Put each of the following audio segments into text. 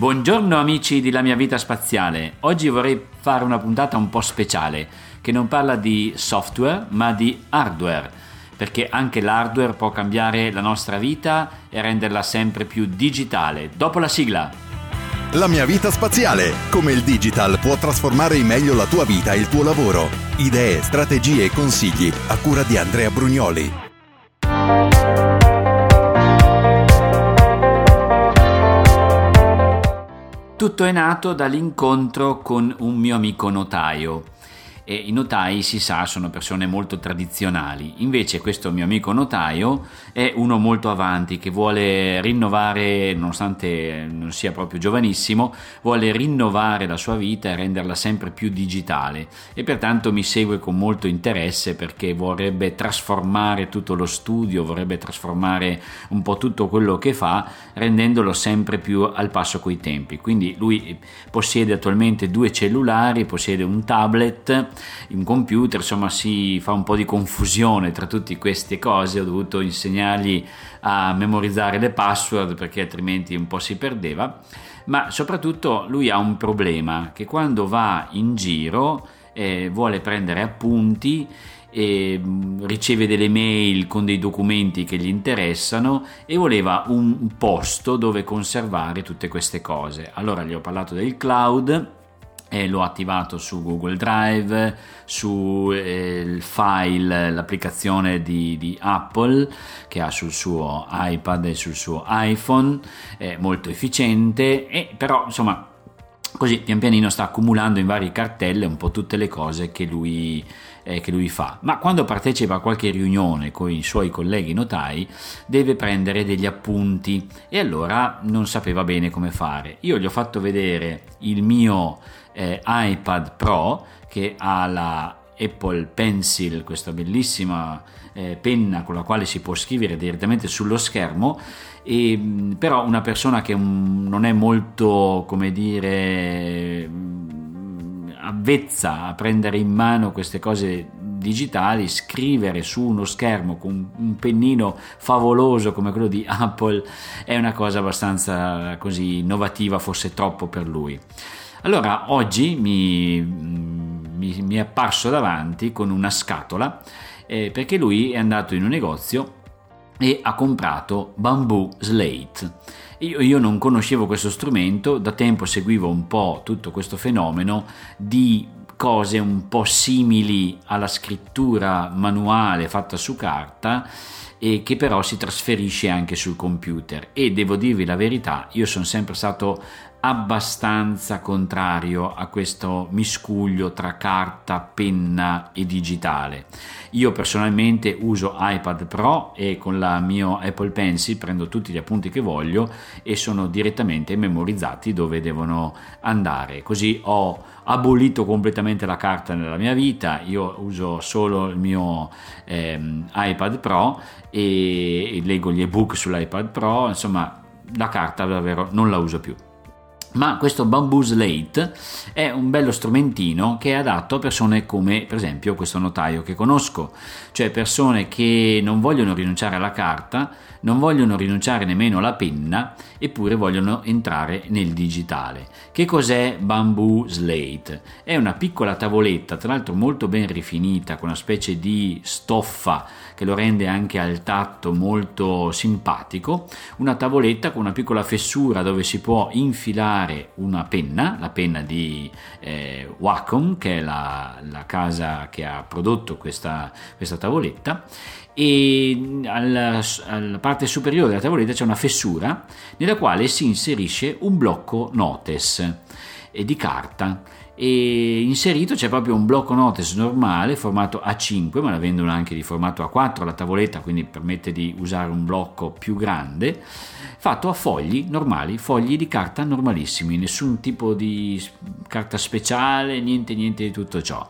Buongiorno amici di La mia vita spaziale. Oggi vorrei fare una puntata un po' speciale che non parla di software ma di hardware, perché anche l'hardware può cambiare la nostra vita e renderla sempre più digitale. Dopo la sigla. La mia vita spaziale. Come il digital può trasformare in meglio la tua vita e il tuo lavoro. Idee, strategie e consigli a cura di Andrea Brugnoli. Tutto è nato dall'incontro con un mio amico notaio e i notai si sa sono persone molto tradizionali. Invece questo mio amico notaio è uno molto avanti che vuole rinnovare nonostante non sia proprio giovanissimo vuole rinnovare la sua vita e renderla sempre più digitale. E pertanto mi segue con molto interesse perché vorrebbe trasformare tutto lo studio vorrebbe trasformare un po' tutto quello che fa rendendolo sempre più al passo coi tempi. Quindi lui possiede attualmente due cellulari possiede un tablet in computer, insomma si fa un po' di confusione tra tutte queste cose, ho dovuto insegnargli a memorizzare le password perché altrimenti un po' si perdeva, ma soprattutto lui ha un problema che quando va in giro eh, vuole prendere appunti mm, riceve delle mail con dei documenti che gli interessano e voleva un posto dove conservare tutte queste cose. Allora gli ho parlato del cloud e l'ho attivato su Google Drive, su eh, file, l'applicazione di, di, Apple che ha sul suo iPad e sul suo iPhone, è molto efficiente e però insomma così pian pianino sta accumulando in varie cartelle un po' tutte le cose che lui, eh, che lui fa. Ma quando partecipa a qualche riunione con i suoi colleghi notai deve prendere degli appunti e allora non sapeva bene come fare. Io gli ho fatto vedere il mio eh, iPad Pro che ha la Apple Pencil, questa bellissima eh, penna con la quale si può scrivere direttamente sullo schermo, e, mm, però una persona che um, non è molto, come dire, mm, avvezza a prendere in mano queste cose digitali, scrivere su uno schermo con un pennino favoloso come quello di Apple è una cosa abbastanza così innovativa, forse troppo per lui. Allora oggi mi, mi, mi è apparso davanti con una scatola eh, perché lui è andato in un negozio e ha comprato Bamboo Slate. Io, io, non conoscevo questo strumento, da tempo seguivo un po' tutto questo fenomeno di cose un po' simili alla scrittura manuale fatta su carta e che però si trasferisce anche sul computer e devo dirvi la verità, io sono sempre stato abbastanza contrario a questo miscuglio tra carta, penna e digitale. Io personalmente uso iPad Pro e con la mia Apple Pencil prendo tutti gli appunti che voglio e sono direttamente memorizzati dove devono andare. Così ho abolito completamente la carta nella mia vita, io uso solo il mio ehm, iPad Pro e leggo gli ebook sull'iPad Pro, insomma la carta davvero non la uso più ma questo Bamboo Slate è un bello strumentino che è adatto a persone come per esempio questo notaio che conosco, cioè persone che non vogliono rinunciare alla carta, non vogliono rinunciare nemmeno alla penna, eppure vogliono entrare nel digitale. Che cos'è Bamboo Slate? È una piccola tavoletta, tra l'altro molto ben rifinita, con una specie di stoffa che lo rende anche al tatto molto simpatico, una tavoletta con una piccola fessura dove si può infilare una penna, la penna di eh, Wacom, che è la, la, casa che ha prodotto questa, questa tavoletta, e alla, alla, parte superiore della tavoletta c'è una fessura nella quale si inserisce un blocco notes eh, di carta e inserito c'è proprio un blocco notes normale formato A5 ma la vendono anche di formato A4 la tavoletta quindi permette di usare un blocco più grande fatto a fogli normali fogli di carta normalissimi nessun tipo di carta speciale niente niente di tutto ciò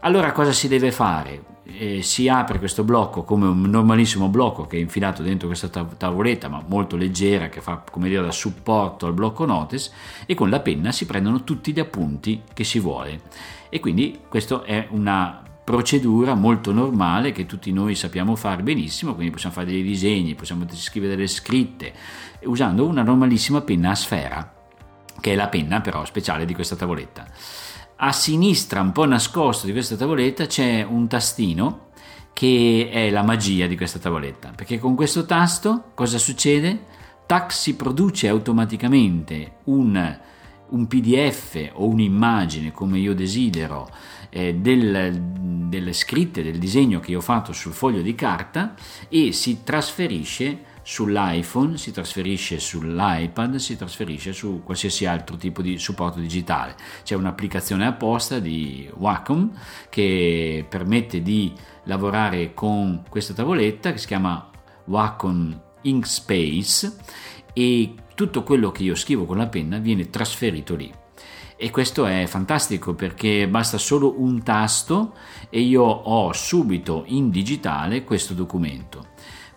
allora cosa si deve fare? Eh, si apre questo blocco come un normalissimo blocco che è infilato dentro questa tavoletta ma molto leggera che fa come dire da supporto al blocco notes e con la penna si prendono tutti gli appunti che si vuole e quindi questa è una procedura molto normale che tutti noi sappiamo fare benissimo quindi possiamo fare dei disegni possiamo scrivere delle scritte usando una normalissima penna a sfera che è la penna però speciale di questa tavoletta. A sinistra, un po' nascosto di questa tavoletta, c'è un tastino che è la magia di questa tavoletta, perché con questo tasto cosa succede? Tac si produce automaticamente un, un PDF o un'immagine come io desidero eh, del, delle scritte, del disegno che io ho fatto sul foglio di carta e si trasferisce sull'iPhone, si trasferisce sull'iPad, si trasferisce su qualsiasi altro tipo di supporto digitale. C'è un'applicazione apposta di Wacom che permette di lavorare con questa tavoletta che si chiama Wacom Inkspace e tutto quello che io scrivo con la penna viene trasferito lì. E questo è fantastico perché basta solo un tasto e io ho subito in digitale questo documento.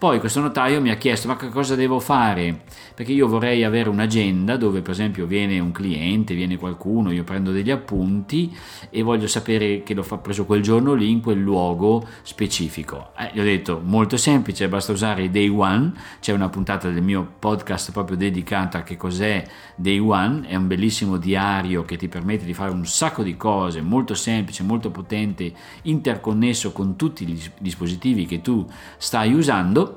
Poi questo notaio mi ha chiesto ma che cosa devo fare? Perché io vorrei avere un'agenda dove per esempio viene un cliente, viene qualcuno, io prendo degli appunti e voglio sapere che l'ho preso quel giorno lì in quel luogo specifico. Eh, gli ho detto molto semplice, basta usare Day One, c'è una puntata del mio podcast proprio dedicata a che cos'è Day One, è un bellissimo diario che ti permette di fare un sacco di cose, molto semplice, molto potente, interconnesso con tutti gli dispositivi che tu stai usando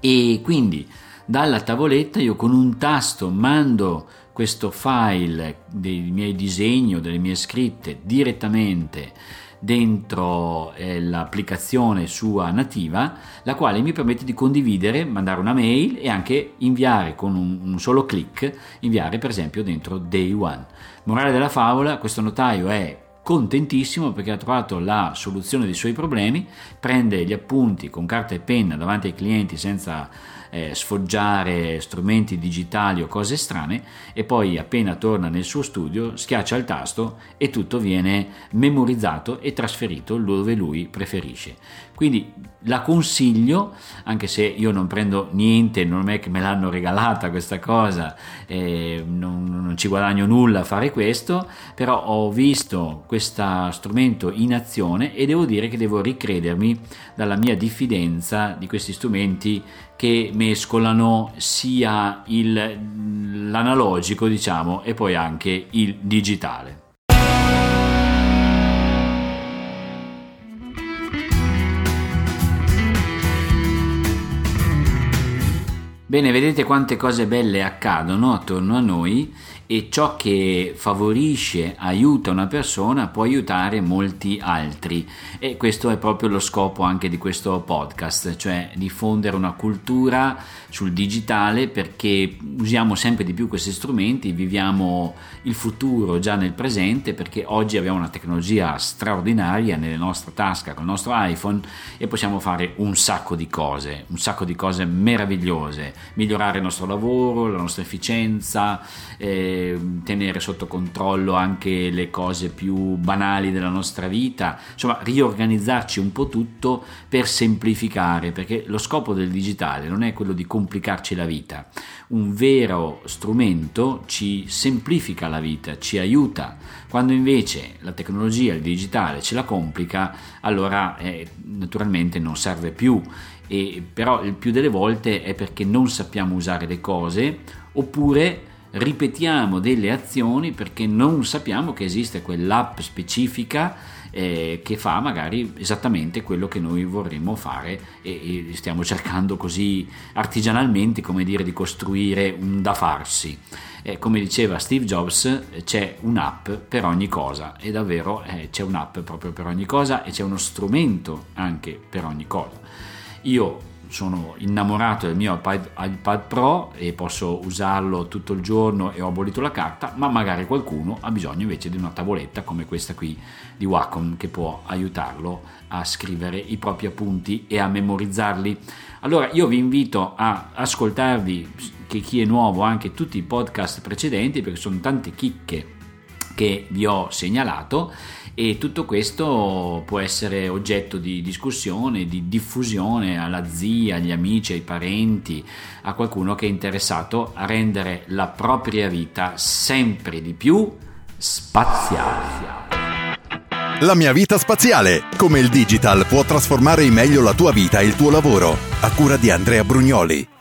e quindi dalla tavoletta io con un tasto mando questo file dei miei disegni o delle mie scritte direttamente dentro eh, l'applicazione sua nativa, la quale mi permette di condividere, mandare una mail e anche inviare con un, un solo clic, inviare per esempio dentro Day One. Morale della favola, questo notaio è contentissimo perché ha trovato la soluzione dei suoi problemi, prende gli appunti con carta e penna davanti ai clienti senza eh, sfoggiare strumenti digitali o cose strane e poi appena torna nel suo studio schiaccia il tasto e tutto viene memorizzato e trasferito dove lui preferisce. Quindi la consiglio, anche se io non prendo niente, non è che me l'hanno regalata questa cosa, eh, non, non, ci guadagno nulla a fare questo, però ho visto questo strumento in azione e devo dire che devo ricredermi dalla mia diffidenza di questi strumenti che mescolano sia il, l'analogico, diciamo, e poi anche il digitale. Bene, vedete quante cose belle accadono attorno a noi e ciò che favorisce, aiuta una persona può aiutare molti altri. E questo è proprio lo scopo anche di questo podcast, cioè diffondere una cultura sul digitale perché usiamo sempre di più questi strumenti, viviamo il futuro già nel presente perché oggi abbiamo una tecnologia straordinaria nelle nostre tasche con il nostro iPhone e possiamo fare un sacco di cose, un sacco di cose meravigliose, migliorare il nostro lavoro, la nostra efficienza. Eh, tenere sotto controllo anche le cose più banali della nostra vita, insomma riorganizzarci un po' tutto per semplificare, perché lo scopo del digitale non è quello di complicarci la vita, un vero strumento ci semplifica la vita, ci aiuta, quando invece la tecnologia, il digitale ce la complica, allora eh, naturalmente non serve più. E, però il più delle volte è perché non sappiamo usare le cose oppure ripetiamo delle azioni perché non sappiamo che esiste quell'app specifica eh, che fa magari esattamente quello che noi vorremmo fare e, e, stiamo cercando così artigianalmente come dire di costruire un da farsi. Eh, come diceva Steve Jobs c'è un'app per ogni cosa e davvero eh, c'è un'app proprio per ogni cosa e c'è uno strumento anche per ogni cosa io sono innamorato del mio iPad, iPad, Pro e posso usarlo tutto il giorno e ho abolito la carta, ma magari qualcuno ha bisogno invece di una tavoletta come questa qui di Wacom che può aiutarlo a scrivere i propri appunti e a memorizzarli. Allora io vi invito a ascoltarvi, che chi è nuovo, anche tutti i podcast precedenti perché sono tante chicche che vi ho segnalato e tutto questo può essere oggetto di discussione, di diffusione alla zia, agli amici, ai parenti, a qualcuno che è interessato a rendere la propria vita sempre di più spaziale. La mia vita spaziale, come il digital può trasformare in meglio la tua vita e il tuo lavoro, a cura di Andrea Brugnoli.